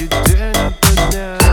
you didn't put down.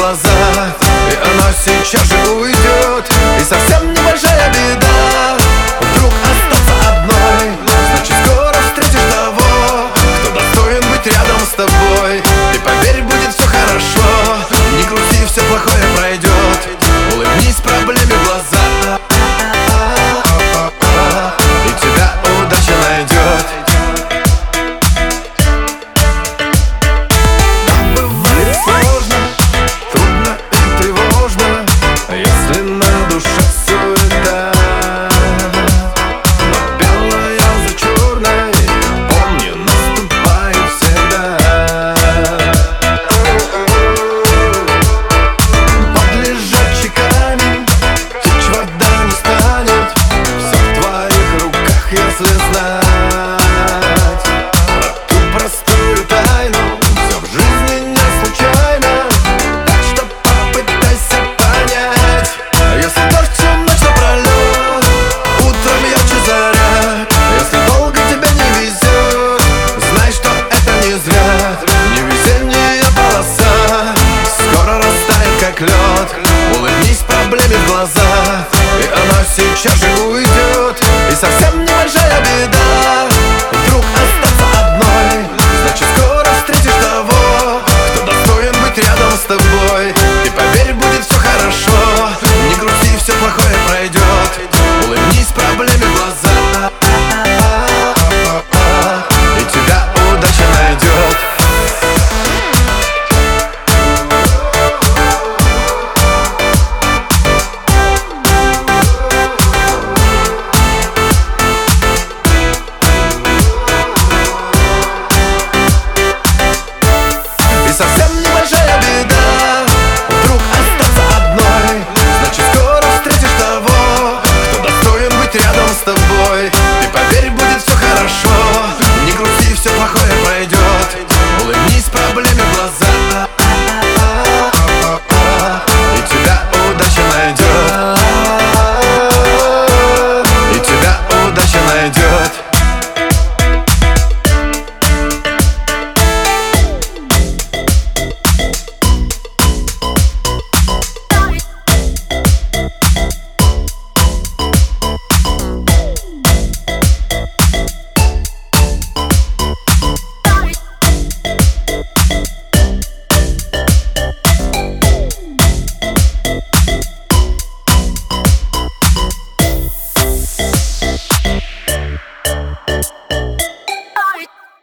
глазах И она сейчас же уйдет. И совсем не